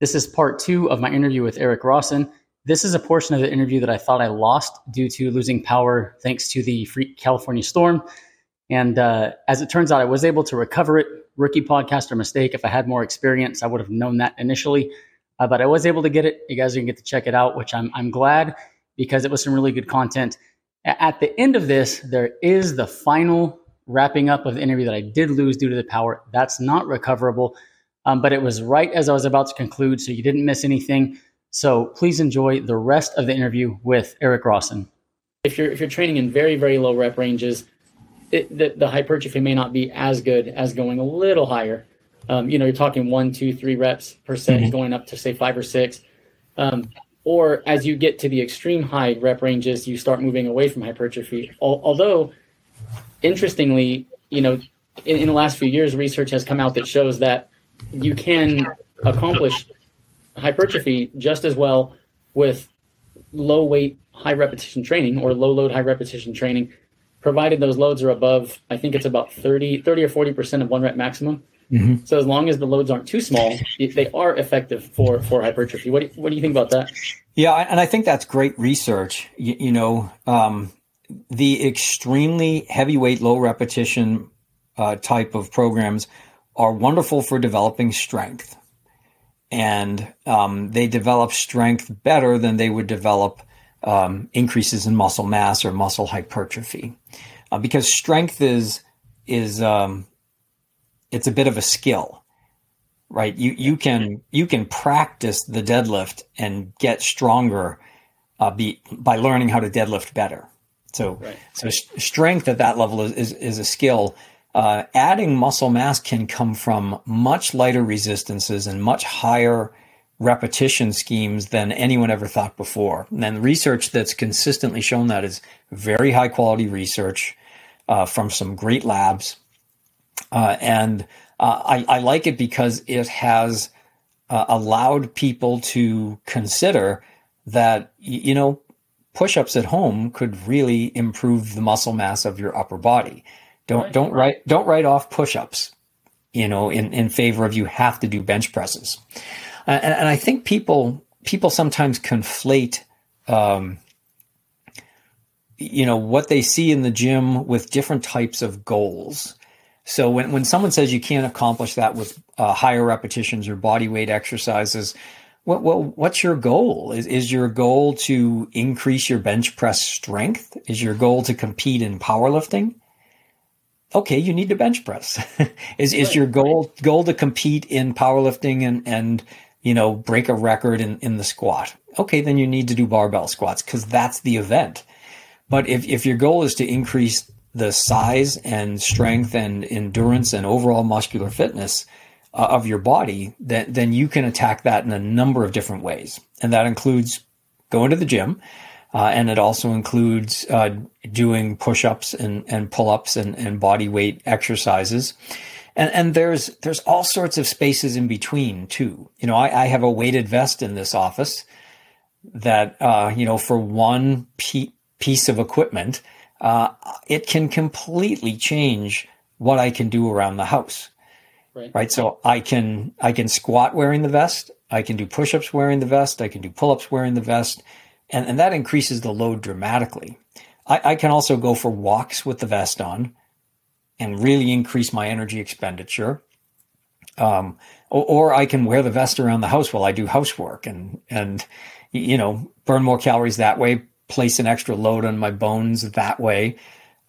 This is part two of my interview with Eric Rawson. This is a portion of the interview that I thought I lost due to losing power thanks to the California storm. And uh, as it turns out, I was able to recover it. Rookie podcaster mistake. If I had more experience, I would have known that initially. Uh, but I was able to get it. You guys are gonna get to check it out, which I'm I'm glad because it was some really good content. At the end of this, there is the final wrapping up of the interview that I did lose due to the power. That's not recoverable, um, but it was right as I was about to conclude, so you didn't miss anything. So please enjoy the rest of the interview with Eric Rawson. If you're if you're training in very very low rep ranges, it, the, the hypertrophy may not be as good as going a little higher. Um, you know, you're talking one, two, three reps per set, mm-hmm. going up to say five or six. Um, or as you get to the extreme high rep ranges, you start moving away from hypertrophy. Al- although, interestingly, you know, in, in the last few years, research has come out that shows that you can accomplish hypertrophy just as well with low weight, high repetition training or low load, high repetition training, provided those loads are above, I think it's about 30, 30 or 40% of one rep maximum. Mm-hmm. So as long as the loads aren't too small, they are effective for, for hypertrophy. What do, you, what do you think about that? Yeah, and I think that's great research. You, you know, um, the extremely heavyweight, low repetition uh, type of programs are wonderful for developing strength and um, they develop strength better than they would develop um, increases in muscle mass or muscle hypertrophy, uh, because strength is is um, it's a bit of a skill, right? You you can you can practice the deadlift and get stronger uh, be, by learning how to deadlift better. So right. so strength at that level is, is, is a skill uh, adding muscle mass can come from much lighter resistances and much higher repetition schemes than anyone ever thought before. And research that's consistently shown that is very high quality research uh, from some great labs. Uh, and uh, I, I, like it because it has uh, allowed people to consider that, you know, push ups at home could really improve the muscle mass of your upper body. Don't don't write don't write off push-ups, you know, in, in favor of you have to do bench presses. Uh, and, and I think people people sometimes conflate um, you know what they see in the gym with different types of goals. So when, when someone says you can't accomplish that with uh, higher repetitions or body weight exercises, what, what, what's your goal? Is, is your goal to increase your bench press strength? Is your goal to compete in powerlifting? Okay, you need to bench press. is is your goal goal to compete in powerlifting and and you know break a record in in the squat? Okay, then you need to do barbell squats because that's the event. But if if your goal is to increase the size and strength and endurance and overall muscular fitness uh, of your body, then then you can attack that in a number of different ways, and that includes going to the gym uh, and it also includes uh, doing push-ups and, and pull-ups and, and body weight exercises. And, and there's there's all sorts of spaces in between too. You know, I, I have a weighted vest in this office that uh, you know for one pe- piece of equipment, uh, it can completely change what I can do around the house. Right. right. So I can I can squat wearing the vest. I can do push-ups wearing the vest. I can do pull-ups wearing the vest and, and that increases the load dramatically. I, I can also go for walks with the vest on and really increase my energy expenditure. Um, or, or, I can wear the vest around the house while I do housework and, and, you know, burn more calories that way, place an extra load on my bones that way.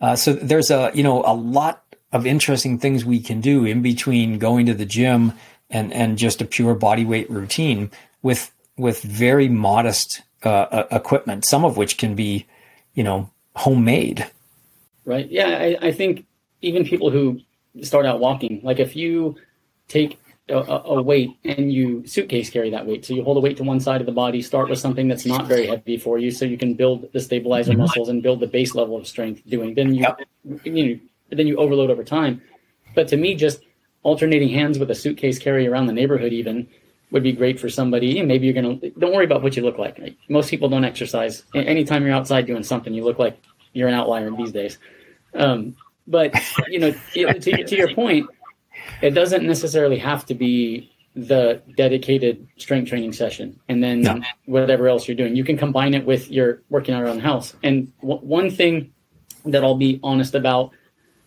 Uh, so there's a, you know, a lot of interesting things we can do in between going to the gym and, and just a pure body weight routine with, with very modest uh, equipment, some of which can be, you know, homemade. Right. Yeah. I, I think even people who start out walking, like if you take a, a, weight and you suitcase carry that weight, so you hold a weight to one side of the body, start with something that's not very heavy for you, so you can build the stabilizer mm-hmm. muscles and build the base level of strength doing. Then you, yep. you know, then you overload over time. But to me, just alternating hands with a suitcase carry around the neighborhood, even would be great for somebody. And maybe you're going to, don't worry about what you look like. Right? Most people don't exercise. Anytime you're outside doing something, you look like you're an outlier these days. Um, but, you know, to, to your point, it doesn't necessarily have to be the dedicated strength training session and then no. whatever else you're doing. You can combine it with your working out around the house. And w- one thing that I'll be honest about,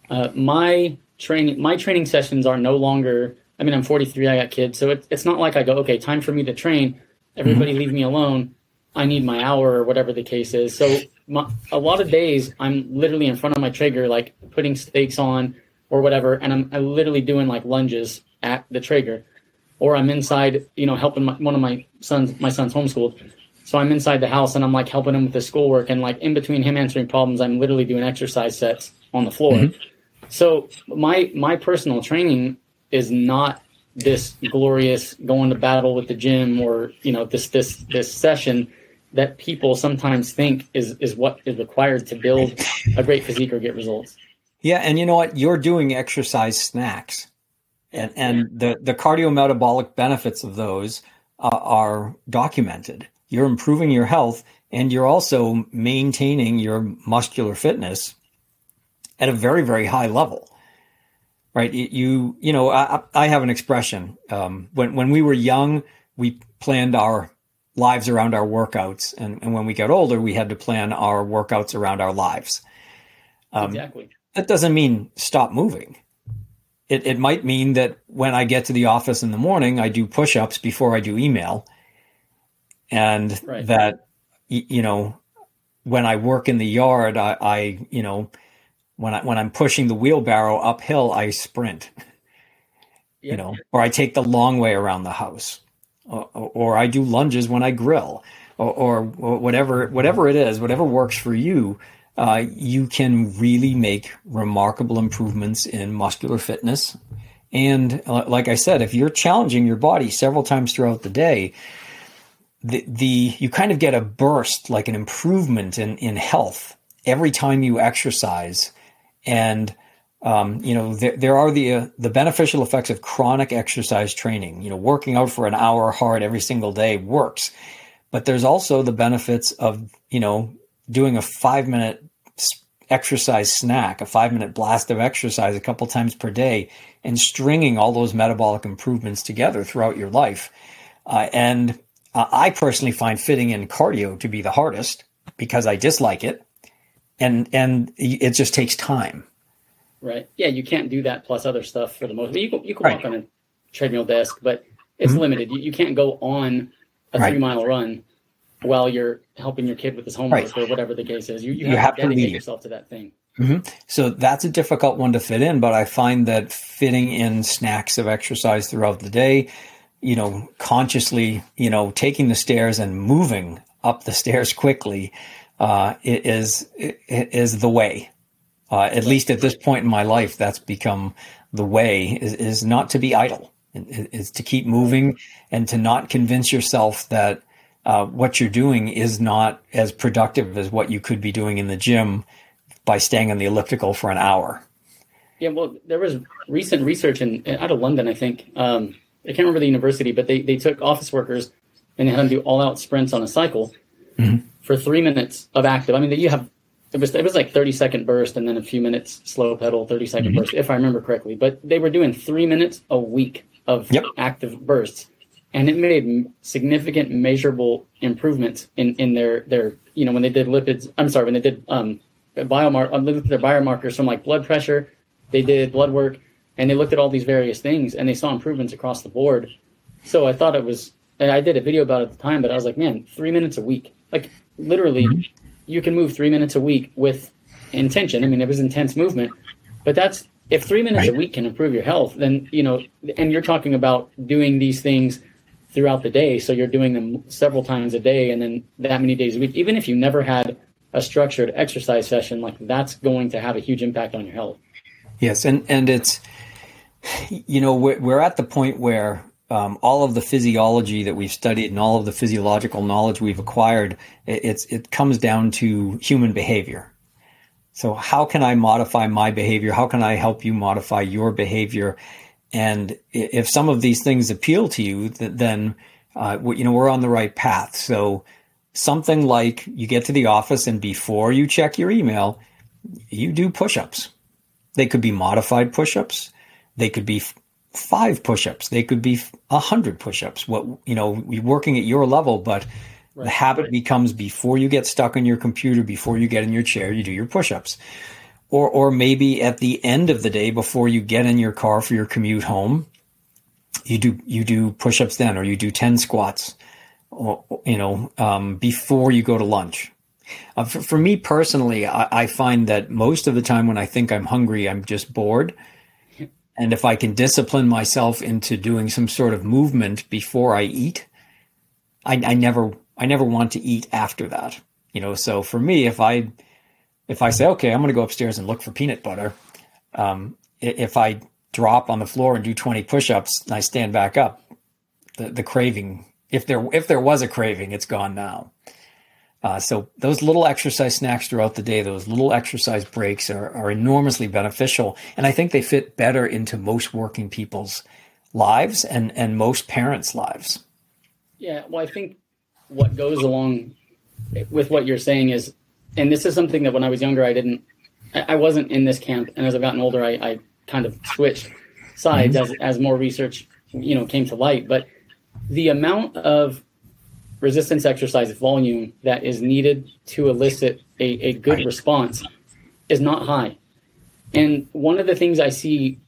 uh, my training my training sessions are no longer. I mean, I'm 43. I got kids, so it, it's not like I go, okay, time for me to train. Everybody mm-hmm. leave me alone. I need my hour or whatever the case is. So my, a lot of days I'm literally in front of my Traeger, like putting steaks on or whatever, and I'm, I'm literally doing like lunges at the Traeger, or I'm inside, you know, helping my, one of my sons. My son's homeschooled, so I'm inside the house and I'm like helping him with his schoolwork, and like in between him answering problems, I'm literally doing exercise sets on the floor. Mm-hmm. So my my personal training is not this glorious going to battle with the gym or you know this this this session that people sometimes think is is what is required to build a great physique or get results. Yeah, and you know what? You're doing exercise snacks, and and the the cardiometabolic benefits of those uh, are documented. You're improving your health, and you're also maintaining your muscular fitness at a very very high level. Right? You you know I, I have an expression. Um, when when we were young, we planned our lives around our workouts. And, and when we got older, we had to plan our workouts around our lives. Um, exactly. That doesn't mean stop moving. It, it might mean that when I get to the office in the morning, I do push ups before I do email. And right. that, you know, when I work in the yard, I, I, you know, when I when I'm pushing the wheelbarrow uphill, I sprint. You know, or I take the long way around the house or, or I do lunges when I grill, or, or, whatever whatever it is, whatever works for you. Uh, you can really make remarkable improvements in muscular fitness. And uh, like I said, if you're challenging your body several times throughout the day, the, the you kind of get a burst, like an improvement in, in health every time you exercise. And um, you know, there, there are the uh, the beneficial effects of chronic exercise training. You know, working out for an hour hard every single day works, but there's also the benefits of you know doing a five minute exercise snack, a five minute blast of exercise a couple times per day, and stringing all those metabolic improvements together throughout your life. Uh, and uh, I personally find fitting in cardio to be the hardest because I dislike it, and and it just takes time. Right. Yeah, you can't do that plus other stuff for the most. You can, you can right. walk on a treadmill desk, but it's mm-hmm. limited. You, you, can't go on a right. three mile run while you're helping your kid with his homework right. or whatever the case is. You, you, you have, have, to dedicate to yourself to that thing. Mm-hmm. So that's a difficult one to fit in, but I find that fitting in snacks of exercise throughout the day, you know, consciously, you know, taking the stairs and moving up the stairs quickly uh, is is the way. Uh, at least at this point in my life, that's become the way is, is not to be idle. Is to keep moving and to not convince yourself that uh, what you're doing is not as productive as what you could be doing in the gym by staying on the elliptical for an hour. Yeah, well, there was recent research in, out of London, I think. Um, I can't remember the university, but they, they took office workers and they had them do all out sprints on a cycle mm-hmm. For three minutes of active. I mean, you have it was it was like 30 second burst and then a few minutes slow pedal 30 second mm-hmm. burst if i remember correctly but they were doing three minutes a week of yep. active bursts and it made significant measurable improvements in in their their you know when they did lipids i'm sorry when they did um biomark uh, their biomarkers from like blood pressure they did blood work and they looked at all these various things and they saw improvements across the board so i thought it was and i did a video about it at the time but i was like man three minutes a week like literally mm-hmm you can move three minutes a week with intention. I mean, it was intense movement, but that's if three minutes right. a week can improve your health, then you know, and you're talking about doing these things throughout the day. So you're doing them several times a day, and then that many days a week. Even if you never had a structured exercise session, like that's going to have a huge impact on your health. Yes, and and it's you know we're, we're at the point where um, all of the physiology that we've studied and all of the physiological knowledge we've acquired, it, it's it comes down to human behavior. So how can I modify my behavior? How can I help you modify your behavior? And if some of these things appeal to you, then uh, you know we're on the right path. So something like you get to the office and before you check your email, you do push-ups. They could be modified push-ups. They could be five push-ups. They could be a hundred push-ups. What you know, working at your level, but right. the habit becomes before you get stuck on your computer, before you get in your chair, you do your push-ups. Or, or maybe at the end of the day, before you get in your car for your commute home, you do you do push-ups then, or you do ten squats, or, you know, um, before you go to lunch. Uh, for, for, me personally, I, I, find that most of the time when I think I'm hungry, I'm just bored. And if I can discipline myself into doing some sort of movement before I eat, I, I never, I never want to eat after that. You know, so for me, if I, if I say, okay, I'm going to go upstairs and look for peanut butter, um, if I drop on the floor and do 20 push-ups and I stand back up, the, the craving, if there, if there was a craving, it's gone now. Uh, so those little exercise snacks throughout the day, those little exercise breaks are, are enormously beneficial. And I think they fit better into most working people's lives and, and most parents' lives. Yeah, well, I think what goes along with what you're saying is, and this is something that when I was younger, I didn't, I wasn't in this camp. And as I've gotten older, I, I kind of switched sides mm-hmm. as, as more research, you know, came to light. But the amount of resistance exercise volume that is needed to elicit a, a good response is not high. And one of the things I see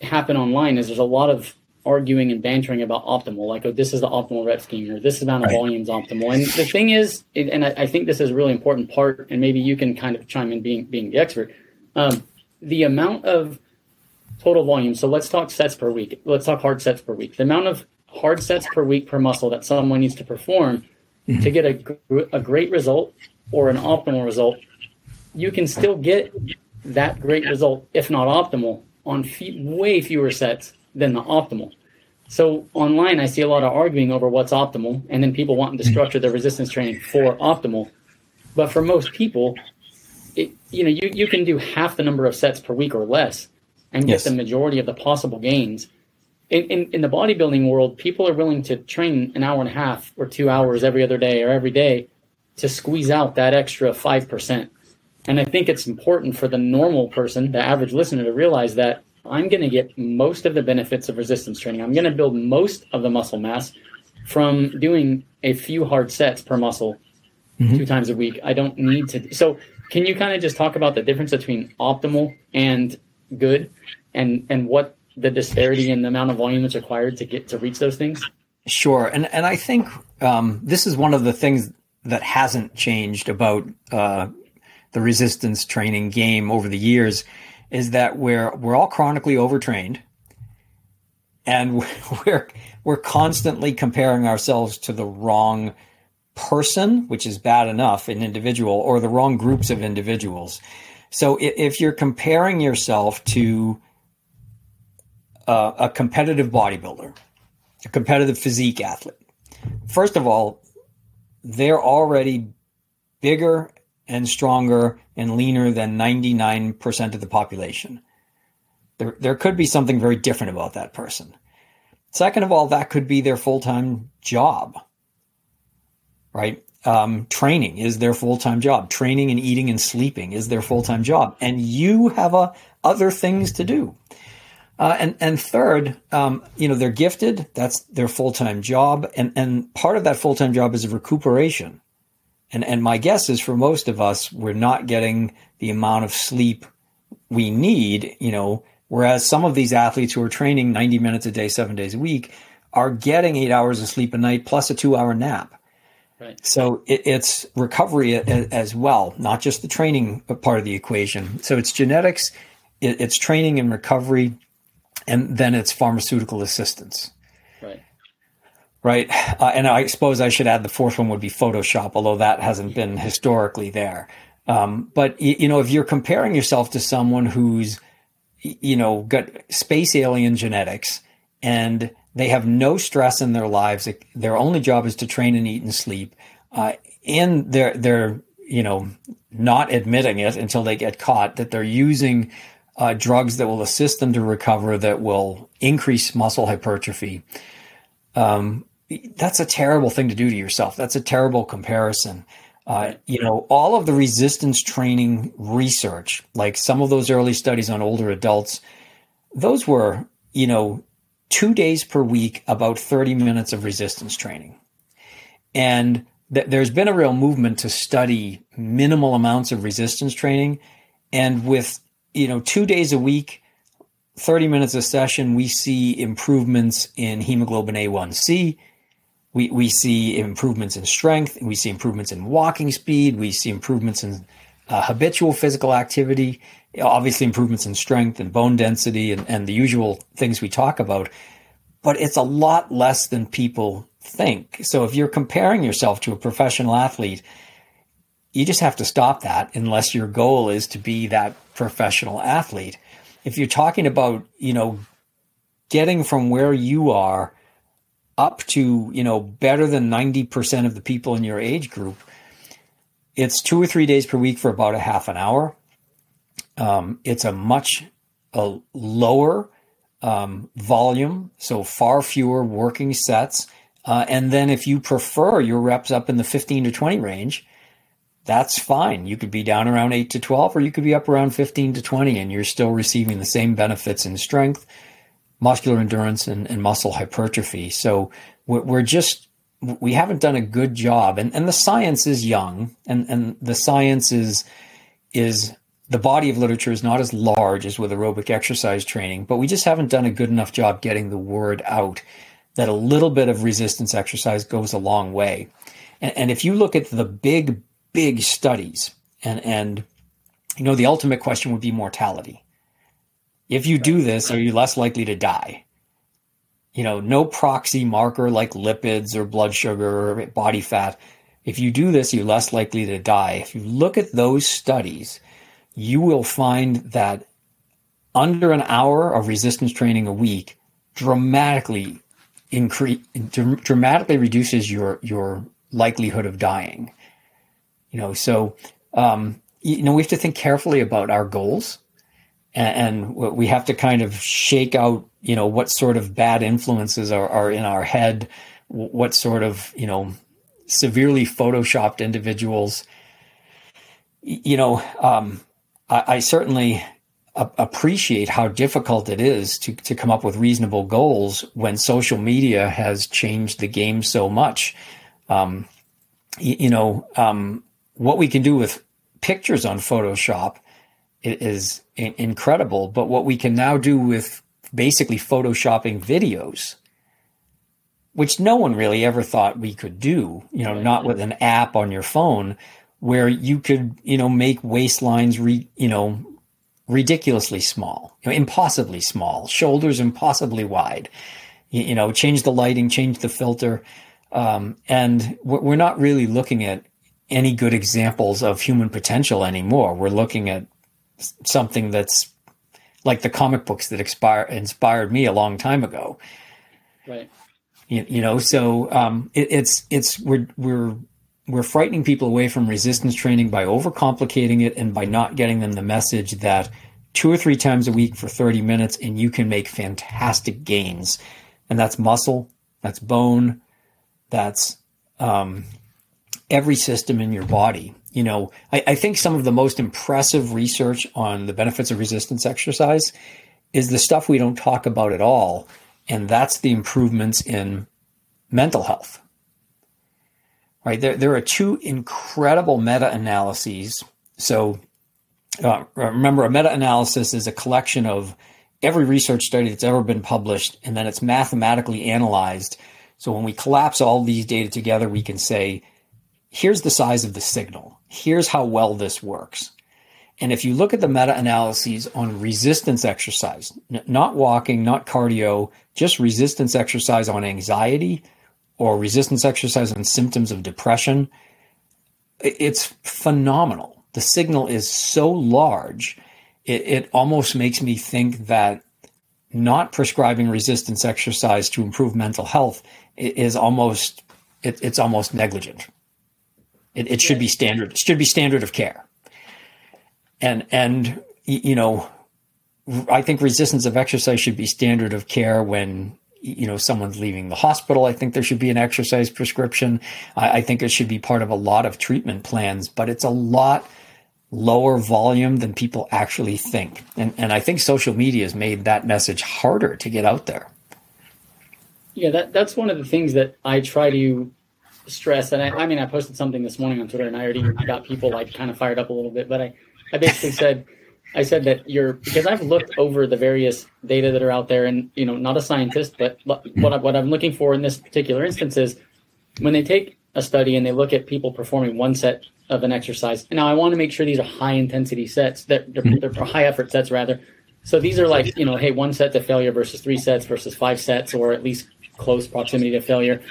happen online is there's a lot of arguing and bantering about optimal, like, oh, this is the optimal rep scheme or this amount of right. volume is optimal. And the thing is, and I, I, think this is a really important part, and maybe you can kind of chime in being being the expert. Um, the amount of total volume. So let's talk sets per week. Let's talk hard sets per week. The amount of hard sets per week per muscle that someone needs to perform mm-hmm. to get a, a great result or an optimal result, you can still get that great result, if not optimal, on way fewer sets than the optimal. So online, I see a lot of arguing over what's optimal, and then people wanting to mm-hmm. structure their resistance training for optimal. But for most people, it, you know, you, you can do half the number of sets per week or less and get yes. the majority of the possible gains in, in, in the bodybuilding world, people are willing to train an hour and a half or two hours every other day or every day to squeeze out that extra 5%. And I think it's important for the normal person, the average listener, to realize that I'm going to get most of the benefits of resistance training. I'm going to build most of the muscle mass from doing a few hard sets per muscle mm-hmm. two times a week. I don't need to. So, can you kind of just talk about the difference between optimal and good and, and what the disparity in the amount of volume that's required to get to reach those things? Sure, and and I think um, this is one of the things that hasn't changed about uh, the resistance training game over the years is that we're we're all chronically overtrained, and we're we're constantly comparing ourselves to the wrong person, which is bad enough, an individual, or the wrong groups of individuals. So if you're comparing yourself to uh, a competitive bodybuilder, a competitive physique athlete, first of all, they're already bigger and stronger and leaner than 99% of the population. There, there could be something very different about that person. Second of all, that could be their full time job, right? Um, training is their full time job. Training and eating and sleeping is their full time job. And you have a, other things to do. Uh, and and third, um, you know, they're gifted. That's their full time job, and and part of that full time job is recuperation. And and my guess is for most of us, we're not getting the amount of sleep we need. You know, whereas some of these athletes who are training ninety minutes a day, seven days a week, are getting eight hours of sleep a night plus a two hour nap. Right. So it, it's recovery as well, not just the training part of the equation. So it's genetics, it's training and recovery and then it's pharmaceutical assistance. Right. Right. Uh, and I suppose I should add the fourth one would be Photoshop, although that hasn't been historically there. Um, but you know, if you're comparing yourself to someone who's, you know, got space alien genetics and they have no stress in their lives, their only job is to train and eat and sleep, uh, and they're they're you know not admitting it until they get caught that they're using uh, drugs that will assist them to recover that will increase muscle hypertrophy. Um, that's a terrible thing to do to yourself. That's a terrible comparison. Uh, you know, all of the resistance training research, like some of those early studies on older adults, those were, you know, two days per week, about 30 minutes of resistance training. And th- there's been a real movement to study minimal amounts of resistance training. And with, you know, two days a week, 30 minutes a session, we see improvements in hemoglobin A1C. We, we see improvements in strength. We see improvements in walking speed. We see improvements in uh, habitual physical activity, obviously improvements in strength and bone density and, and the usual things we talk about. But it's a lot less than people think. So if you're comparing yourself to a professional athlete, you just have to stop that unless your goal is to be that professional athlete. If you're talking about, you know, getting from where you are up to, you know, better than 90% of the people in your age group, it's two or three days per week for about a half an hour. Um, it's a much a lower um, volume, so far fewer working sets. Uh, and then if you prefer your reps up in the 15 to 20 range, that's fine. You could be down around 8 to 12, or you could be up around 15 to 20, and you're still receiving the same benefits in strength, muscular endurance, and, and muscle hypertrophy. So we're just, we haven't done a good job. And, and the science is young, and, and the science is, is the body of literature is not as large as with aerobic exercise training, but we just haven't done a good enough job getting the word out that a little bit of resistance exercise goes a long way. And, and if you look at the big, big studies, and, and you know, the ultimate question would be mortality. If you do this, are you less likely to die? You know, no proxy marker like lipids or blood sugar or body fat. If you do this, you're less likely to die. If you look at those studies, you will find that under an hour of resistance training a week dramatically increase dramatically reduces your your likelihood of dying. You know, so um, you know we have to think carefully about our goals, and, and, we have to kind of shake out you know what sort of bad influences are, are in our head, what sort of you know severely photoshopped individuals. You know, um, I, I certainly appreciate how difficult it is to, to come up with reasonable goals when social media has changed the game so much. Um, you, you, know, um, what we can do with pictures on Photoshop is, incredible, but what we can now do with basically photoshopping videos, which no one really ever thought we could do, you know, not with an app on your phone where you could, you know, make waistlines, re, you know, ridiculously small, you know, impossibly small, shoulders impossibly wide. You, you know, change the lighting, change the filter, um, and we're not really looking at any good examples of human potential anymore. We're looking at something that's like the comic books that expire, inspired me a long time ago. Right. You, you know, so um, it, it's it's we're we're we're frightening people away from resistance training by overcomplicating it and by not getting them the message that two or three times a week for 30 minutes and you can make fantastic gains. And that's muscle, that's bone, that's um, every system in your body. You know, I, I think some of the most impressive research on the benefits of resistance exercise is the stuff we don't talk about at all. And that's the improvements in mental health right? There, there are two incredible meta analyses. So uh, remember, a meta analysis is a collection of every research study that's ever been published, and then it's mathematically analyzed. So when we collapse all these data together, we can say, here's the size of the signal. Here's how well this works. And if you look at the meta analyses on resistance exercise, not walking, not cardio, just resistance exercise on anxiety, or resistance exercise on symptoms of depression, it's phenomenal. The signal is so large, it, it almost makes me think that not prescribing resistance exercise to improve mental health is almost it, it's almost negligent. It, it should be standard. It should be standard of care. And and you know, I think resistance of exercise should be standard of care when you know someone's leaving the hospital i think there should be an exercise prescription I, I, think it should be part of a lot of treatment plans but it's a lot lower volume than people actually think and, and i think social media has made that message harder to get out there Yeah, that that's one of the things that I try to stress. And I, I mean, I posted something this morning on Twitter, and I already got people like kind of fired up a little bit. But I, I basically said, I said that you're because I've looked over the various data that are out there, and you know, not a scientist, but what I, what I'm looking for in this particular instance is when they take a study and they look at people performing one set of an exercise. Now, I want to make sure these are high intensity sets, that they're, mm-hmm. they're, they're high effort sets rather. So these are like, you know, hey, one set to failure versus three sets versus five sets, or at least close proximity to failure.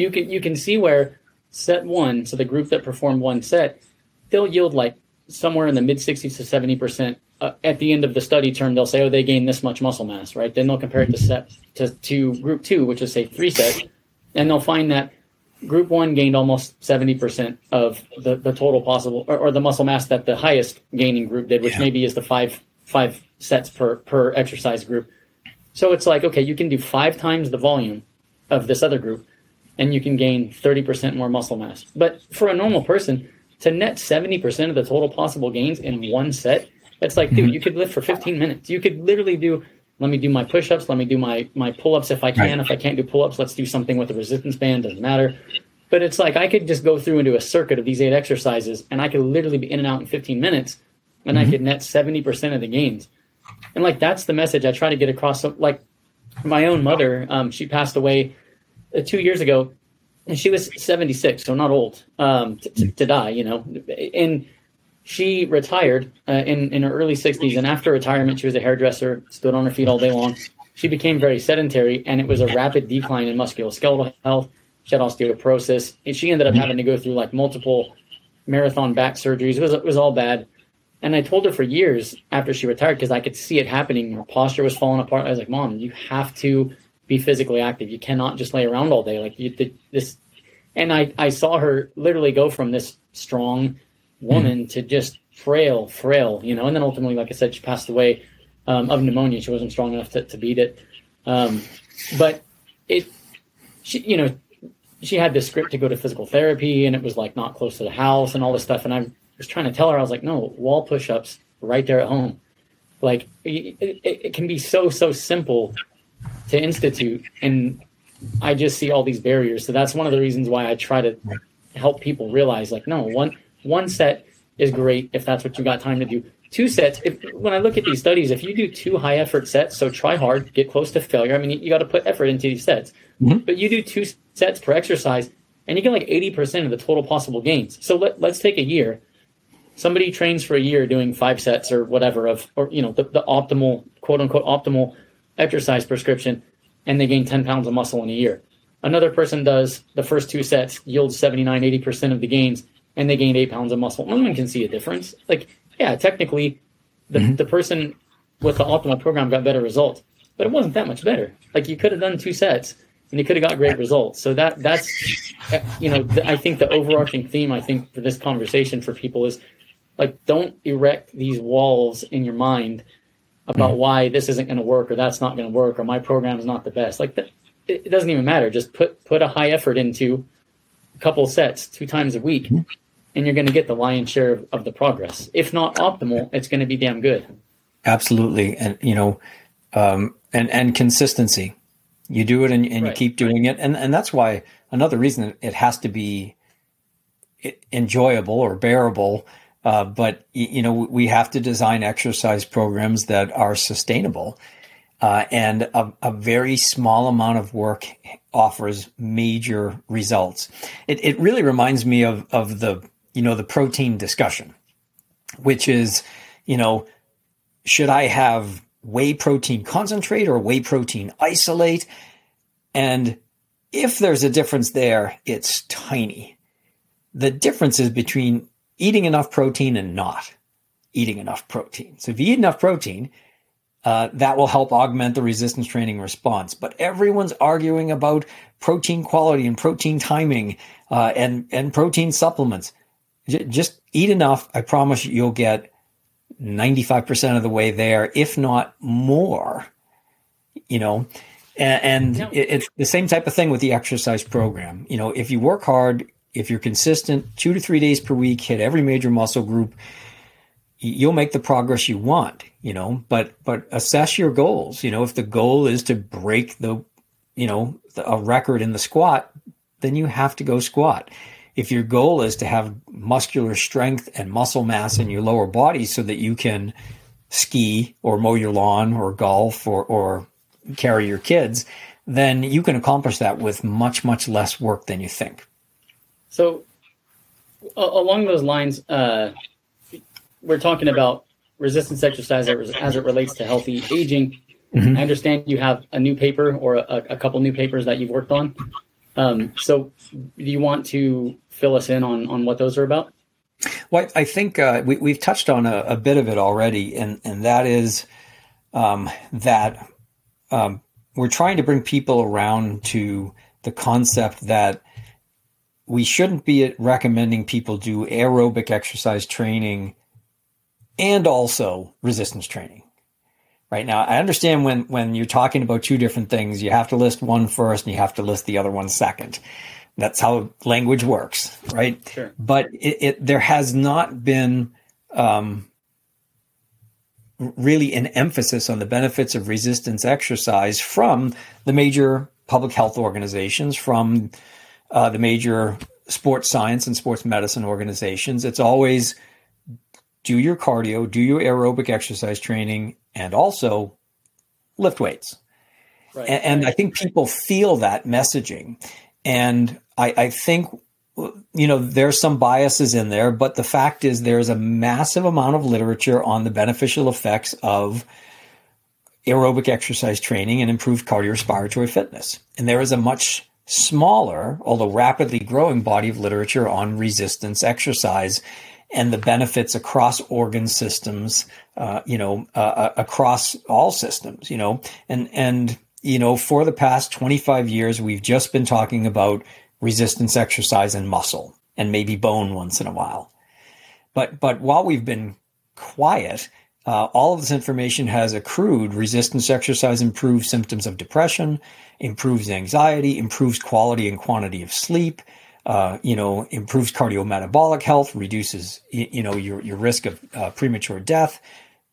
You can you can see where set one, so the group that performed one set, they'll yield like somewhere in the mid 60s to 70 percent. Uh, at the end of the study term, they'll say, oh, they gained this much muscle mass, right? Then they'll compare it to set to, to group two, which is say three sets, and they'll find that group one gained almost 70% of the, the total possible or, or, the muscle mass that the highest gaining group did which yeah. maybe is the five five sets per per exercise group so it's like okay you can do five times the volume of this other group and you can gain 30% more muscle mass but for a normal person to net 70% of the total possible gains in one set it's like dude mm-hmm. you could lift for 15 minutes you could literally do let me do my push-ups. Let me do my my pull-ups if I can. Right. If I can't do pull-ups, let's do something with the resistance band. Doesn't matter. But it's like I could just go through and do a circuit of these eight exercises, and I could literally be in and out in 15 minutes, and mm-hmm. I could net 70% of the gains. And like that's the message I try to get across. So, like my own mother, um, she passed away two years ago, and she was 76, so not old um, to, to, to die, you know. And she retired uh, in in her early 60s, and after retirement, she was a hairdresser, stood on her feet all day long. She became very sedentary, and it was a rapid decline in musculoskeletal health. She had osteoporosis, and she ended up having to go through like multiple marathon back surgeries. It was it was all bad. And I told her for years after she retired because I could see it happening. Her posture was falling apart. I was like, "Mom, you have to be physically active. You cannot just lay around all day. Like you, this." And I I saw her literally go from this strong woman mm. to just frail, frail, you know. And then ultimately, like I said, she passed away um, of pneumonia. She wasn't strong enough to, to beat it. Um, but it, she, you know, she had this script to go to physical therapy, and it was like not close to the house and all this stuff. And I was trying to tell her, I was like, no, wall push-ups right there at home. Like it, it, it can be so so simple to institute, and I just see all these barriers. So that's one of the reasons why I try to help people realize, like, no, one one set is great if that's what you got time to do. Two sets, if, when I look at these studies, if you do two high effort sets, so try hard, get close to failure. I mean, you, you got to put effort into these sets, mm-hmm. but you do two sets per exercise, and you get like 80% of the total possible gains. So let, let's take a year. Somebody trains for a year doing five sets or whatever of, or, you know, the, the optimal, quote unquote, optimal exercise prescription, and they gain 10 pounds of muscle in a year. Another person does the first two sets, yields 79, 80% of the gains, and they gained eight pounds of muscle. No one can see a difference. Like, yeah, technically, the, mm-hmm. the person with the optimal program got better results, but it wasn't that much better. Like, you could have done two sets and you could have got great results. So that that's, you know, I think the overarching theme I think for this conversation for people is like, don't erect these walls in your mind about mm-hmm. why this isn't going to work or that's not going to work or my program is not the best. Like, that, it doesn't even matter. Just put put a high effort into a couple sets two times a week. Mm-hmm and you're going to get the lion's share of, of the progress. If not optimal, it's going to be damn good. Absolutely, and you know, um, and and consistency. You do it and, and right, you keep doing it, and and that's why another reason it has to be enjoyable or bearable. Uh, but you know, we have to design exercise programs that are sustainable. Uh, and a, a, very small amount of work offers major results. It, it really reminds me of, of the you know, the protein discussion, which is, you know, should I have whey protein concentrate or whey protein isolate? And if there's a difference there, it's tiny. The difference is between eating enough protein and not eating enough protein. So if you eat enough protein, uh, that will help augment the resistance training response. But everyone's arguing about protein quality and protein timing uh, and and protein supplements just eat enough. I promise you'll get 95% of the way there, if not more, you know, and, and it's the same type of thing with the exercise program. You know, if you work hard, if you're consistent, two to three days per week, hit every major muscle group, you'll make the progress you want, you know, but, but assess your goals. You know, if the goal is to break the, you know, a record in the squat, then you have to go squat. If your goal is to have muscular strength and muscle mass in your lower body so that you can ski or mow your lawn or golf or, or carry your kids, then you can accomplish that with much, much less work than you think. So, along those lines, uh, we're talking about resistance exercise as it relates to healthy aging. Mm-hmm. I understand you have a new paper or a, a couple new papers that you've worked on. Um, so, do you want to fill us in on on what those are about? Well, I think uh, we, have touched on a, a, bit of it already, and and that is um, that um, we're trying to bring people around to the concept that we shouldn't be recommending people do aerobic exercise training and also resistance training. Right now, I understand when when you're talking about two different things, you have to list one first and you have to list the other one second. That's how language works, right? Sure. But it, it there has not been um, really an emphasis on the benefits of resistance exercise from the major public health organizations, from uh, the major sports science and sports medicine organizations. It's always do your cardio, do your aerobic exercise training, and also lift weights. Right. And, and, I think people feel that messaging. And I, I think, you know, there's some biases in there, but the fact is there's a massive amount of literature on the beneficial effects of aerobic exercise training and improved cardiorespiratory fitness. And there is a much smaller, although rapidly growing body of literature on resistance exercise and the benefits across organ systems, uh, you know, uh, uh, across all systems, you know, and, and, you know, for the past 25 years, we've just been talking about resistance exercise and muscle and maybe bone once in a while. But, but while we've been quiet, uh, all of this information has accrued. Resistance exercise improves symptoms of depression, improves anxiety, improves quality and quantity of sleep, uh, you know, improves cardiometabolic health, reduces, you know, your, your risk of uh, premature death,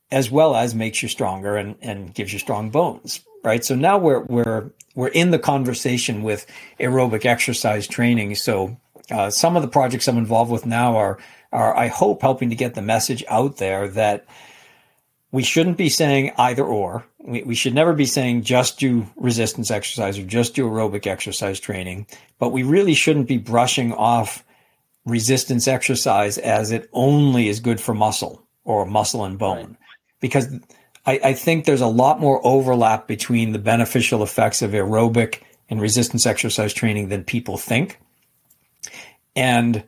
as well as makes you stronger and, and gives you strong bones, right? So now we're, we're, we're in the conversation with aerobic exercise training. So uh, some of the projects I'm involved with now are, are, I hope, helping to get the message out there that we shouldn't be saying either or. We, we should never be saying just do resistance exercise or just do aerobic exercise training, but we really shouldn't be brushing off resistance exercise as it only is good for muscle or muscle and bone. Right. Because I, I think there's a lot more overlap between the beneficial effects of aerobic and resistance exercise training than people think. And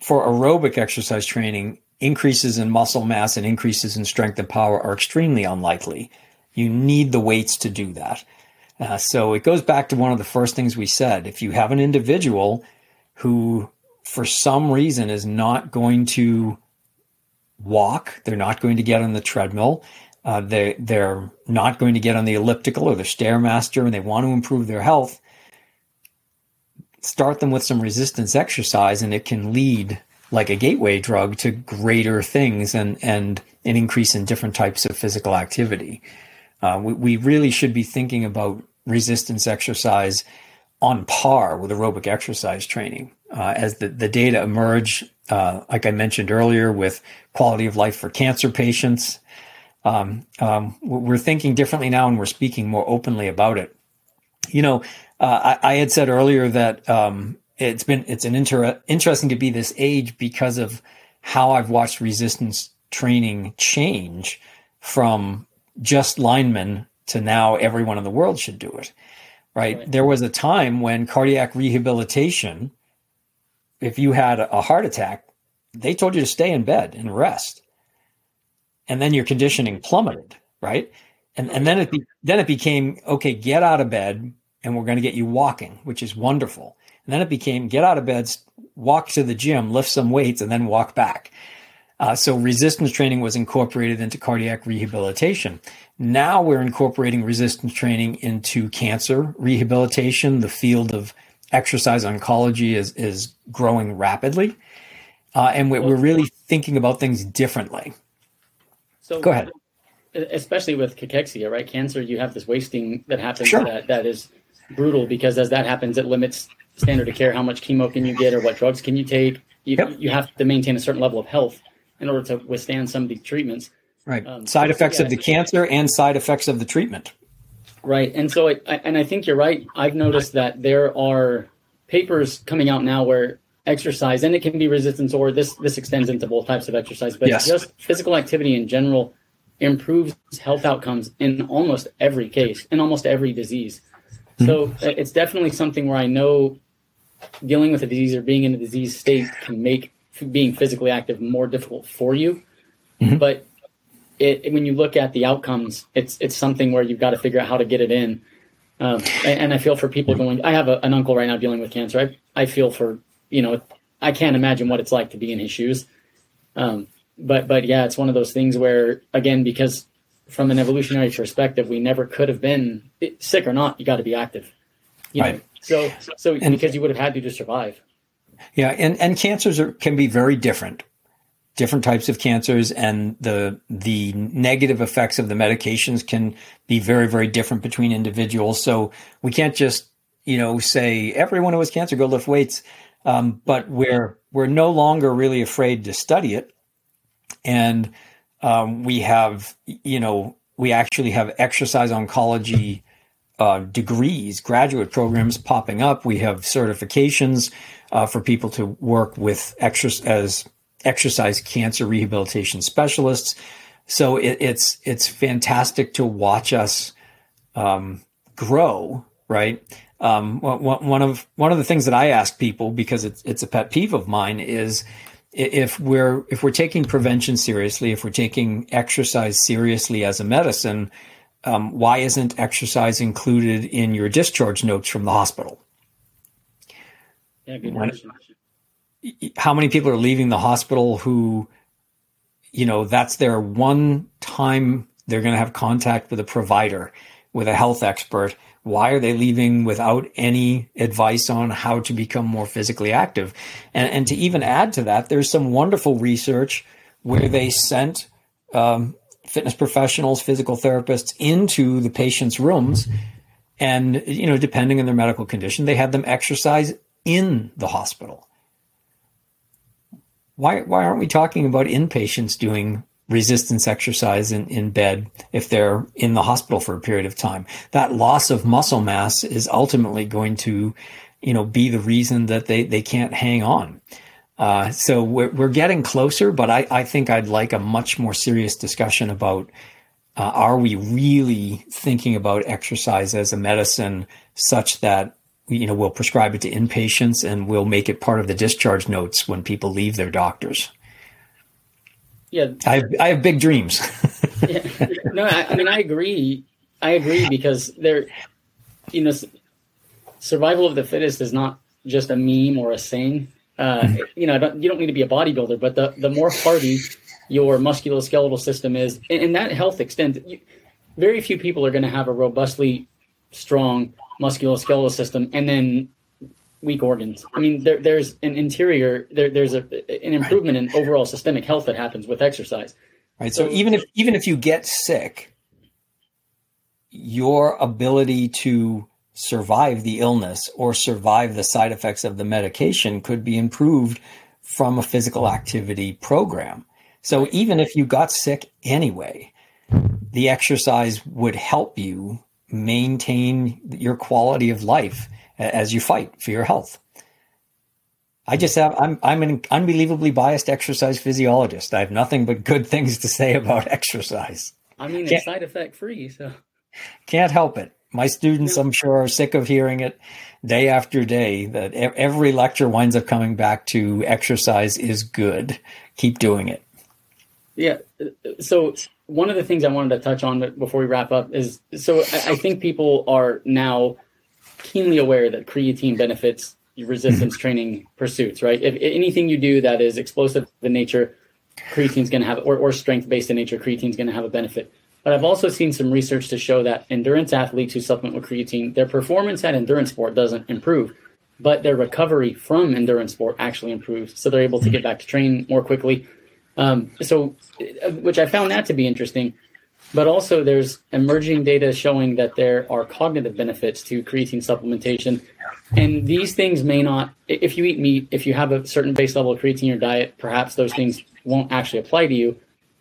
for aerobic exercise training, increases in muscle mass and increases in strength and power are extremely unlikely. You need the weights to do that. Uh, so it goes back to one of the first things we said. If you have an individual who, for some reason, is not going to walk, they're not going to get on the treadmill, uh, they they're not going to get on the elliptical or the stairmaster, and they want to improve their health. Start them with some resistance exercise, and it can lead like a gateway drug to greater things and and an increase in different types of physical activity. Uh, we, we really should be thinking about resistance exercise on par with aerobic exercise training. Uh, as the, the data emerge, uh, like I mentioned earlier, with quality of life for cancer patients, um, um, we're thinking differently now and we're speaking more openly about it. You know, uh, I, I, had said earlier that um, it's been it's an inter- interesting to be this age because of how I've watched resistance training change from just linemen to now everyone in the world should do it. Right? right. There was a time when cardiac rehabilitation, if you had a heart attack, they told you to stay in bed and rest. And then your conditioning plummeted, right? And and then it be, then it became okay, get out of bed and we're going to get you walking, which is wonderful. And then it became get out of bed, walk to the gym, lift some weights, and then walk back. Uh, so resistance training was incorporated into cardiac rehabilitation. Now we're incorporating resistance training into cancer rehabilitation. The field of exercise oncology is, is growing rapidly. Uh, and we're, we're really thinking about things differently. So go ahead. Especially with cachexia, right? Cancer, you have this wasting that happens sure. that, that is brutal because as that happens, it limits standard of care. How much chemo can you get, or what drugs can you take? You, yep. you have to maintain a certain level of health in order to withstand some of these treatments. Right. Um, side effects yeah, of the cancer and side effects of the treatment. Right. And so, it, I, and I think you're right. I've noticed that there are papers coming out now where exercise, and it can be resistance, or this this extends into both types of exercise, but yes. just physical activity in general improves health outcomes in almost every case, in almost every disease. Mm-hmm. So it's definitely something where I know dealing with a disease or being in a disease state can make being physically active more difficult for you. Mm-hmm. But it, when you look at the outcomes, it's it's something where you've got to figure out how to get it in. Um, and, and, I feel for people going. I have a, an uncle right now dealing with cancer. I I feel for you know I can't imagine what it's like to be in his shoes. Um, but but yeah, it's one of those things where again because from an evolutionary perspective, we never could have been sick or not. You got to be active. You right. Know? So so and, because you would have had to to survive. Yeah, and and cancers are, can be very different. Different types of cancers and the the negative effects of the medications can be very very different between individuals. So we can't just you know say everyone who has cancer go lift weights um, but we're we're no longer really afraid to study it. And um, we have you know we actually have exercise oncology uh, degrees graduate programs popping up we have certifications uh, for people to work with exercise as exercise cancer rehabilitation specialists. So it, it's it's fantastic to watch us um, grow, right? Um, one of one of the things that I ask people because it's it's a pet peeve of mine is if we're if we're taking prevention seriously, if we're taking exercise seriously as a medicine, um, why isn't exercise included in your discharge notes from the hospital? Yeah, good question how many people are leaving the hospital who, you know, that's their one time they're going to have contact with a provider, with a health expert. Why are they leaving without any advice on how to become more physically active? And, and to even add to that, there's some wonderful research where they sent um, fitness professionals, physical therapists into the patient's rooms. And, you know, depending on their medical condition, they had them exercise in the hospital. Why why aren't we talking about inpatients doing resistance exercise in, in bed if they're in the hospital for a period of time? That loss of muscle mass is ultimately going to, you know, be the reason that they, they can't hang on. Uh, so we're, we're getting closer, but I, I think I'd like a much more serious discussion about uh, are we really thinking about exercise as a medicine such that you know, we'll prescribe it to inpatients and we'll make it part of the discharge notes when people leave their doctors. Yeah, I have, I have big dreams. yeah. No, I, I, mean I agree. I agree because there, you know, survival of the fittest is not just a meme or a saying. Uh, mm-hmm. You know, don't, you don't need to be a bodybuilder, but the the more hardy your musculoskeletal system is, and, and that health extends. You, very few people are going to have a robustly strong musculoskeletal system, and then weak organs. I mean, there, there's an interior, there, there's a, an improvement in overall systemic health that happens with exercise. Right. So, so even if even if you get sick, your ability to survive the illness or survive the side effects of the medication could be improved from a physical activity program. So even if you got sick anyway, the exercise would help you maintain your quality of life as you fight for your health. I just have I'm I'm an unbelievably biased exercise physiologist. I have nothing but good things to say about exercise. I mean, it's side effect free, so can't help it. My students, I'm sure, are sick of hearing it day after day. That every lecture winds up coming back to exercise is good. Keep doing it. Yeah. So one of the things I wanted to touch on before we wrap up is so I, think people are now keenly aware that creatine benefits resistance mm-hmm. training pursuits, right? If, if anything you do that is explosive in nature, creatine's going to have, or, or strength based in nature, creatine's going to have a benefit. But I've also seen some research to show that endurance athletes who supplement with creatine, their performance at endurance sport doesn't improve, but their recovery from endurance sport actually improves. So they're able to get back to train more quickly um, so, which I found that to be interesting. but also there's emerging data showing that there are cognitive benefits to creatine supplementation. And these things may not, if you eat meat, if you have a certain base level of creatine in your diet, perhaps those things won't actually apply to you.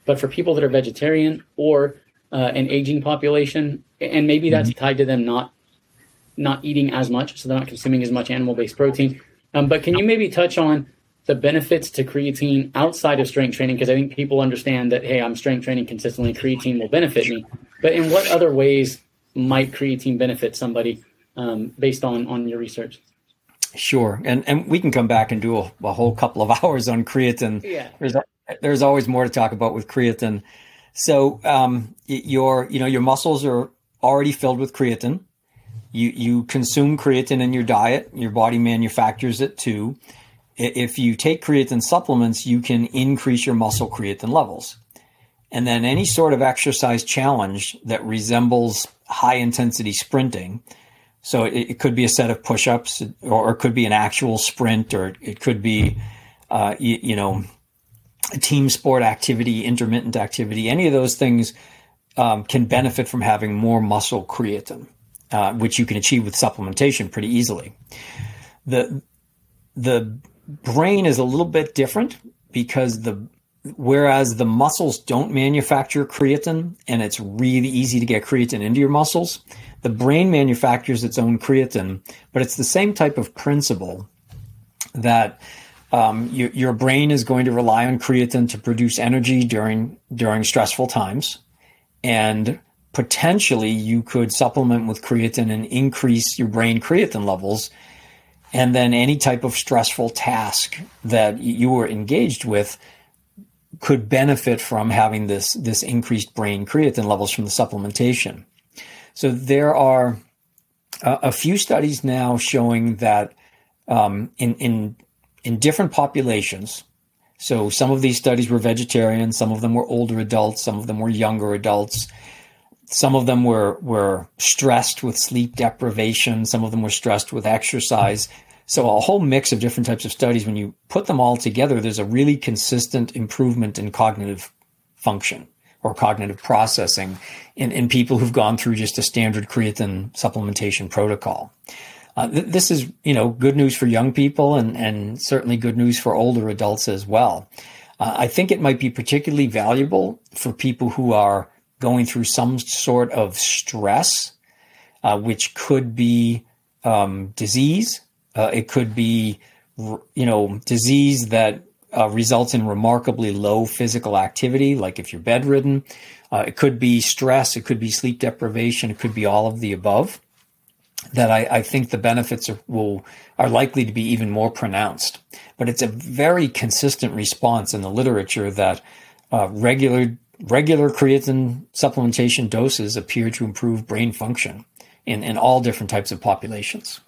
But for people that are vegetarian or uh, an aging population, and maybe that's mm-hmm. tied to them not not eating as much, so they're not consuming as much animal based protein. Um, but can you maybe touch on the benefits to creatine outside of strength training because I think people understand that hey, I'm strength training consistently, creatine will benefit me. But in what other ways might creatine benefit somebody um, based on on your research? Sure, and and we can come back and do a, a whole couple of hours on creatine. Yeah, there's there's always more to talk about with creatine. So um, your you know your muscles are already filled with creatine. You you consume creatine in your diet. Your body manufactures it too if you take creatine supplements, you can increase your muscle creatine levels. And then any sort of exercise challenge that resembles high intensity sprinting. So it, it could be a set of push ups or it could be an actual sprint or it could be, uh, you, you, know, team sport activity, intermittent activity. Any of those things um, can benefit from having more muscle creatine, uh, which you can achieve with supplementation pretty easily. The, the brain is a little bit different because the whereas the muscles don't manufacture creatine and it's really easy to get creatine into your muscles, the brain manufactures its own creatine, but it's the same type of principle that um, you, your brain is going to rely on creatine to produce energy during during stressful times, and potentially you could supplement with creatine and increase your brain creatine levels and then any type of stressful task that you were engaged with could benefit from having this this increased brain creatine levels from the supplementation. So there are a, a few studies now showing that um, in in in different populations. So some of these studies were vegetarian, some of them were older adults, some of them were younger adults. Some of them were were stressed with sleep deprivation. Some of them were stressed with exercise. So a whole mix of different types of studies. When you put them all together, there's a really consistent improvement in cognitive function or cognitive processing in, in people who've gone through just a standard creatine supplementation protocol. Uh, th- this is, you know, good news for young people and, and certainly good news for older adults as well. Uh, I think it might be particularly valuable for people who are going through some sort of stress, uh, which could be um, disease. Uh, it could be, you know, disease that uh, results in remarkably low physical activity, like if you're bedridden. Uh, it could be stress. It could be sleep deprivation. It could be all of the above. That I, I think the benefits are, will are likely to be even more pronounced. But it's a very consistent response in the literature that uh, regular regular creatine supplementation doses appear to improve brain function in, in all different types of populations.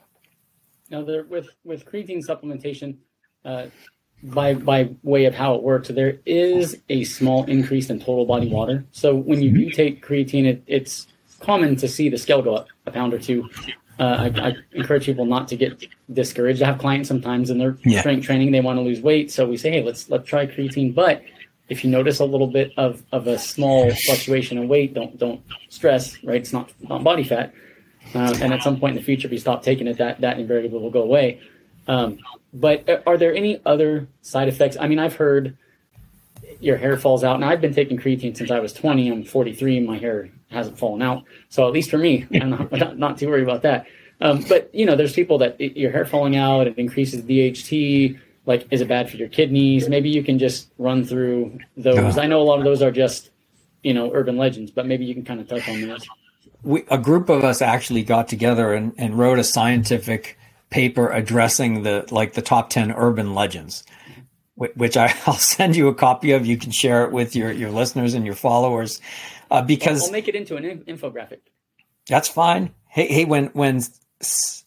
Now, there, with with creatine supplementation, uh, by by way of how it works, there is a small increase in total body water. So when you do take creatine, it, it's common to see the scale go up a pound or two. Uh, I, I, encourage people not to get discouraged. I have clients sometimes in their yeah. strength training, they want to lose weight, so we say, hey, let's let's try creatine, but if you notice a little bit of, of a small fluctuation in weight, don't don't stress, right? It's not not body fat, uh, and at some point in the future, if you stop taking it, that that invariably will go away. Um, but uh, are there any other side effects? I mean, I've heard your hair falls out, and I've been taking creatine since I was 20. I'm 43, and my hair hasn't fallen out. So at least for me, I'm not, not, not too worried about that. Um, but you know, there's people that it, your hair falling out, it increases DHT like is it bad for your kidneys maybe you can just run through those i know a lot of those are just you know urban legends but maybe you can kind of touch on that. we, a group of us actually got together and, and wrote a scientific paper addressing the like the top 10 urban legends which I, will send you a copy of. You can share it with your, your listeners and your followers, uh, because I'll make it into an infographic. That's fine. Hey, hey, when when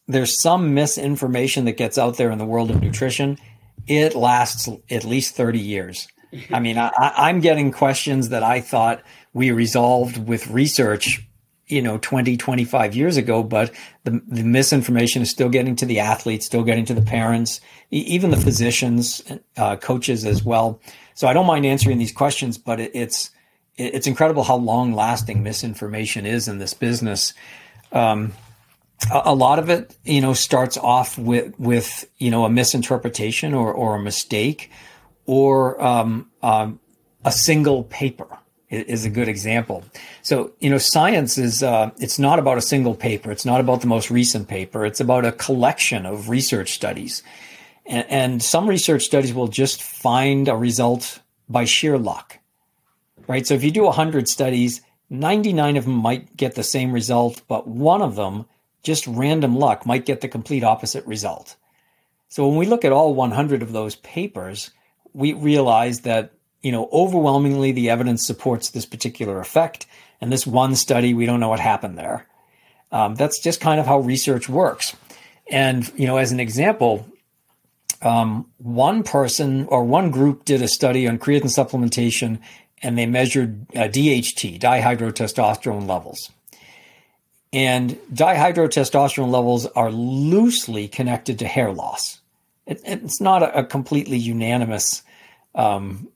there's some misinformation that gets out there in the world of nutrition, it lasts at least 30 years. I mean, I, am getting questions that I thought we resolved with research, you know, 20, 25 years ago, but the, the misinformation is still getting to the athletes, still getting to the parents, even the physicians, uh, coaches as well. So I don't mind answering these questions, but it, it's, it's incredible how long lasting misinformation is in this business. Um, a, lot of it, you know, starts off with, with, you know, a misinterpretation or, or a mistake or, um, um, a single paper is a good example. So, you know, science is, uh, it's not about a single paper. It's not about the most recent paper. It's about a collection of research studies. And, and some research studies will just find a result by sheer luck right? So if you do 100 studies, 99 of them might get the same result, but one of them, just random luck, might get the complete opposite result. So when we look at all 100 of those papers, we realize that, you know, overwhelmingly the evidence supports this particular effect. And this one study, we don't know what happened there. Um, that's just kind of how research works. And, you know, as an example, um, one person or one group did a study on creatine supplementation and they measured uh, DHT, dihydrotestosterone levels. And dihydrotestosterone levels are loosely connected to hair loss. It, it's not a, a completely unanimous um,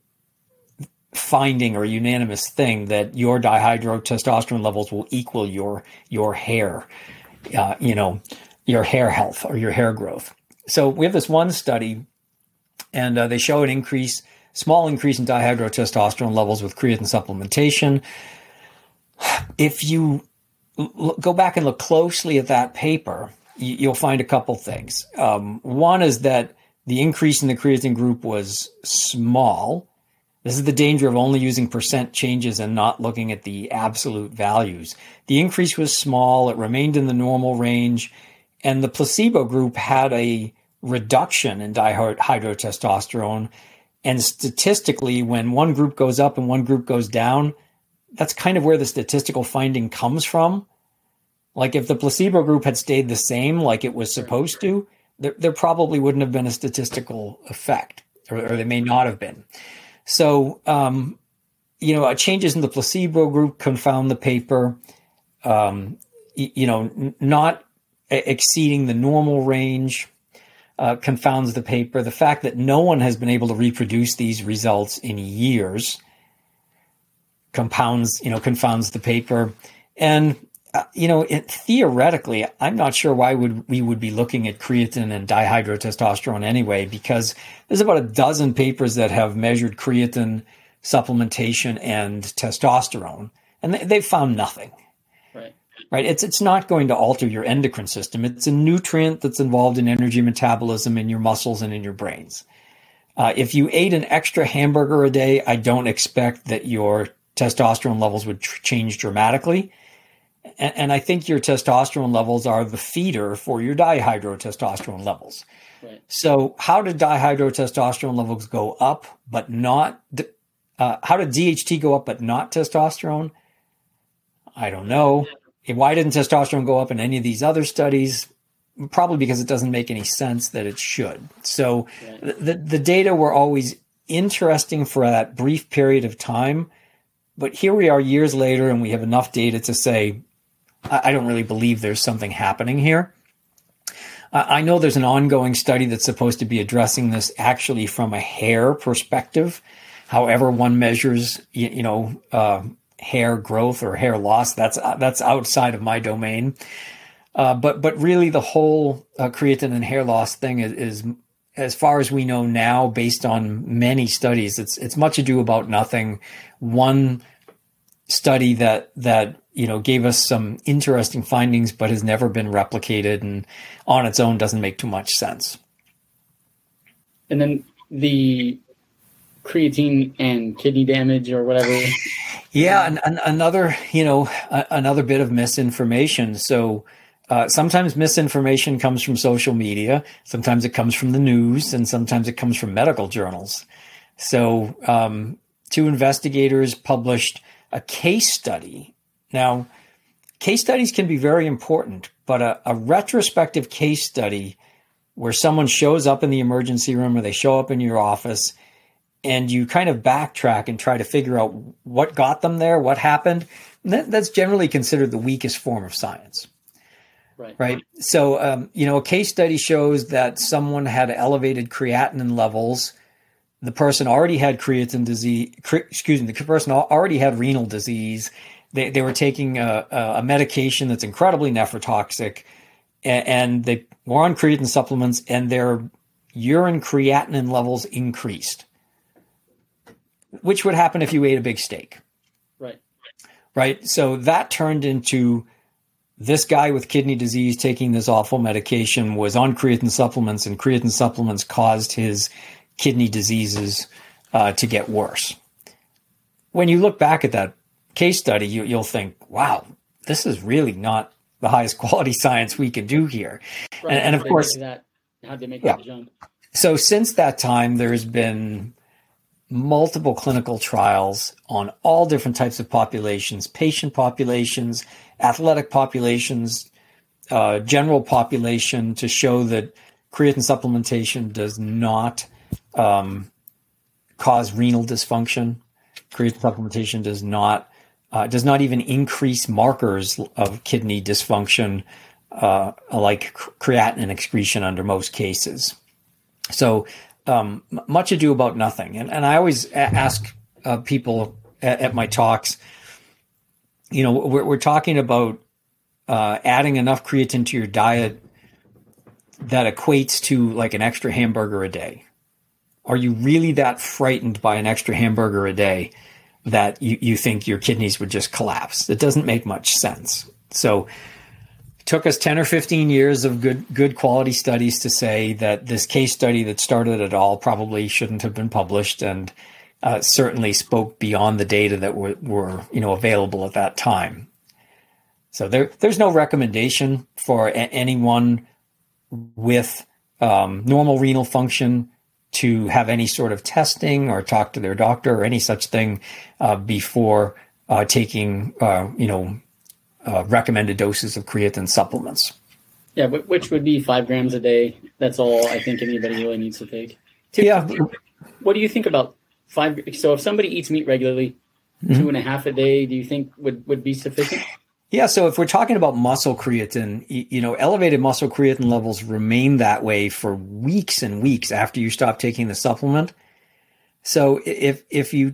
finding or unanimous thing that your dihydrotestosterone levels will equal your your hair, uh, you know, your hair health or your hair growth. So we have this one study, and uh, they show an increase small increase in dihydrotestosterone levels with creatine supplementation. If you go back and look closely at that paper, you'll find a couple things. Um, one is that the increase in the creatine group was small. This is the danger of only using percent changes and not looking at the absolute values. The increase was small, it remained in the normal range, and the placebo group had a reduction in dihydrotestosterone and statistically, when one group goes up and one group goes down, that's kind of where the statistical finding comes from. Like if the placebo group had stayed the same, like it was supposed to, there, there probably wouldn't have been a statistical effect, or, or there may not have been. So, um, you know, changes in the placebo group confound the paper. Um, you know, n- not exceeding the normal range uh, confounds the paper. The fact that no one has been able to reproduce these results in years compounds, you know, confounds the paper. And uh, you know, it, theoretically, I'm not sure why would we would be looking at creatine and dihydrotestosterone anyway, because there's about a dozen papers that have measured creatine supplementation and testosterone, and they, they've found nothing right? It's it's not going to alter your endocrine system. It's a nutrient that's involved in energy metabolism in your muscles and in your brains. Uh, if you ate an extra hamburger a day, I don't expect that your testosterone levels would tr- change dramatically. And, and, I think your testosterone levels are the feeder for your dihydrotestosterone levels. Right. So, how did dihydrotestosterone levels go up, but not? Uh, how did DHT go up, but not testosterone? I don't know. Why didn't testosterone go up in any of these other studies? Probably because it doesn't make any sense that it should. So right. the, the data were always interesting for that brief period of time. But here we are years later, and we have enough data to say, I, I don't really believe there's something happening here. I know there's an ongoing study that's supposed to be addressing this actually from a hair perspective. However, one measures, you, you know, uh, hair growth or hair loss. That's that's outside of my domain. Uh, but but really, the whole uh, creatine and hair loss thing is, is, as far as we know now, based on many studies, it's it's much ado about nothing. One study that that you know gave us some interesting findings, but has never been replicated, and on its own doesn't make too much sense. And then the creatine and kidney damage or whatever. yeah, and, and another you know a, another bit of misinformation. So. Uh, sometimes misinformation comes from social media. Sometimes it comes from the news, and sometimes it comes from medical journals. So, um, two investigators published a case study. Now, case studies can be very important, but a, a retrospective case study where someone shows up in the emergency room or they show up in your office and you kind of backtrack and try to figure out what got them there, what happened, that, that's generally considered the weakest form of science. Right. Right. So, um, you know, a case study shows that someone had elevated creatinine levels the person already had creatine disease. Cre- excuse me, the person already had renal disease. They they were taking a, a medication that's incredibly nephrotoxic, and, and they were on creatine supplements, and their urine creatinine levels increased, which would happen if you ate a big steak. Right. Right. So that turned into this guy with kidney disease taking this awful medication was on creatine supplements, and creatine supplements caused his kidney diseases uh, to get worse. When you look back at that case study, you, you'll think, wow, this is really not the highest quality science we can do here. Right. And, and, of course, that, how'd they make yeah. that jump? So since that time, there's been multiple clinical trials on all different types of populations, patient populations, athletic populations, uh, general population to show that creatine supplementation does not um, cause renal dysfunction. Creatine supplementation does not uh, does not even increase markers of kidney dysfunction uh, like creatinine excretion under most cases. So um, much ado about nothing. And, and I always ask uh, people at, at, my talks, you know, we're, we're talking about uh, adding enough creatine to your diet that equates to like an extra hamburger a day. Are you really that frightened by an extra hamburger a day that you, you think your kidneys would just collapse? It doesn't make much sense. So took us 10 or 15 years of good good quality studies to say that this case study that started it all probably shouldn't have been published and uh, certainly spoke beyond the data that were, were you know available at that time. So there there's no recommendation for a- anyone with um, normal renal function to have any sort of testing or talk to their doctor or any such thing uh, before uh, taking uh, you know uh, recommended doses of creatine supplements. Yeah, which would be five grams a day. That's all I think anybody really needs to take. Two, yeah. What do you think about five? So if somebody eats meat regularly, mm-hmm. two and a half a day, do you think would, would be sufficient? Yeah, so if we're talking about muscle creatine, you know, elevated muscle creatine levels remain that way for weeks and weeks after you stop taking the supplement. So if if you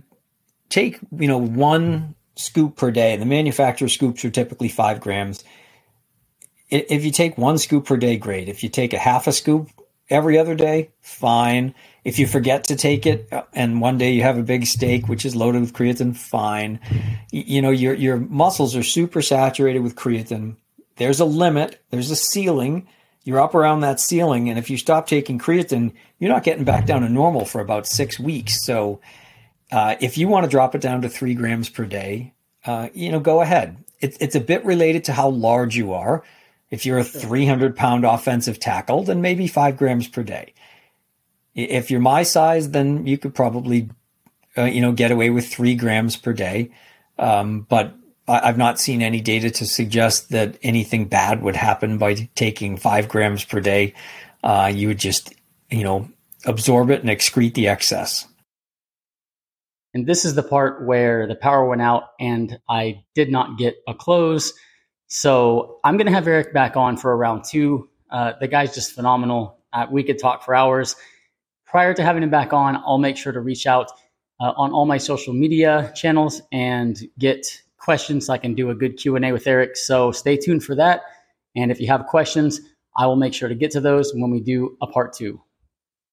take, you know, one scoop per day. The manufacturer scoops are typically five grams. If you take one scoop per day, great. If you take a half a scoop every other day, fine. If you forget to take it uh, and one day you have a big steak which is loaded with creatine, fine. You know, your your muscles are super saturated with creatine. There's a limit, there's a ceiling. You're up around that ceiling and if you stop taking creatine, you're not getting back down to normal for about 6 weeks. So uh, if you want to drop it down to three grams per day, uh, you know, go ahead. It's it's a bit related to how large you are. If you're a 300 pound offensive tackle, then maybe five grams per day. If you're my size, then you could probably, uh, you know, get away with three grams per day. Um, but I, have not seen any data to suggest that anything bad would happen by taking five grams per day. Uh, you would just, you know, absorb it and excrete the excess. And this is the part where the power went out and I did not get a close. So I'm going to have Eric back on for a round two. Uh, the guy's just phenomenal. Uh, we could talk for hours. Prior to having him back on, I'll make sure to reach out uh, on all my social media channels and get questions so I can do a good Q&A with Eric. So stay tuned for that. And if you have questions, I will make sure to get to those when we do a part two.